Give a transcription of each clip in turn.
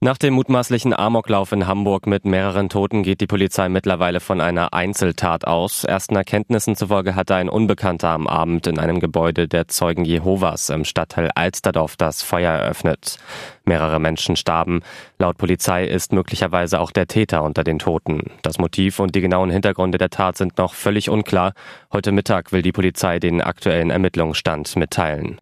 Nach dem mutmaßlichen Amoklauf in Hamburg mit mehreren Toten geht die Polizei mittlerweile von einer Einzeltat aus. Ersten Erkenntnissen zufolge hatte ein Unbekannter am Abend in einem Gebäude der Zeugen Jehovas im Stadtteil Alsterdorf das Feuer eröffnet. Mehrere Menschen starben. Laut Polizei ist möglicherweise auch der Täter unter den Toten. Das Motiv und die genauen Hintergründe der Tat sind noch völlig unklar. Heute Mittag will die Polizei den aktuellen Ermittlungsstand mitteilen.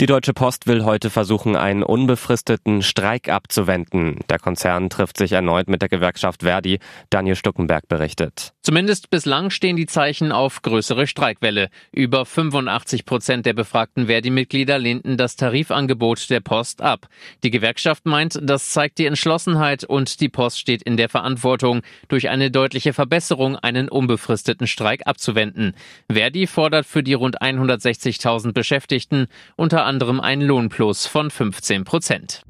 Die Deutsche Post will heute versuchen, einen unbefristeten Streik abzuwenden. Der Konzern trifft sich erneut mit der Gewerkschaft Verdi. Daniel Stuckenberg berichtet. Zumindest bislang stehen die Zeichen auf größere Streikwelle. Über 85 Prozent der befragten Verdi-Mitglieder lehnten das Tarifangebot der Post ab. Die Gewerkschaft meint, das zeigt die Entschlossenheit und die Post steht in der Verantwortung, durch eine deutliche Verbesserung einen unbefristeten Streik abzuwenden. Verdi fordert für die rund 160.000 Beschäftigten unter anderem einen Lohnplus von 15 Prozent.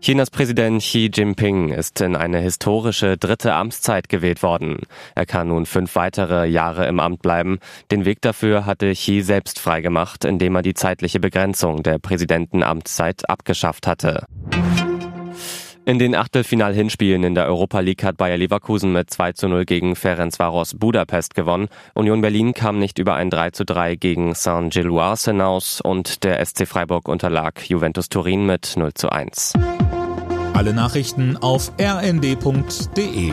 Chinas Präsident Xi Jinping ist in eine historische dritte Amtszeit gewählt worden. Er kann nun fünf weitere Jahre im Amt bleiben. Den Weg dafür hatte Xi selbst freigemacht, indem er die zeitliche Begrenzung der Präsidentenamtszeit abgeschafft hatte. In den Achtelfinal-Hinspielen in der Europa League hat Bayer Leverkusen mit 2 zu 0 gegen Ferencvaros Budapest gewonnen. Union Berlin kam nicht über ein 3 zu 3 gegen Saint-Gilloise hinaus und der SC Freiburg unterlag Juventus Turin mit 0 zu 1. Alle Nachrichten auf rnd.de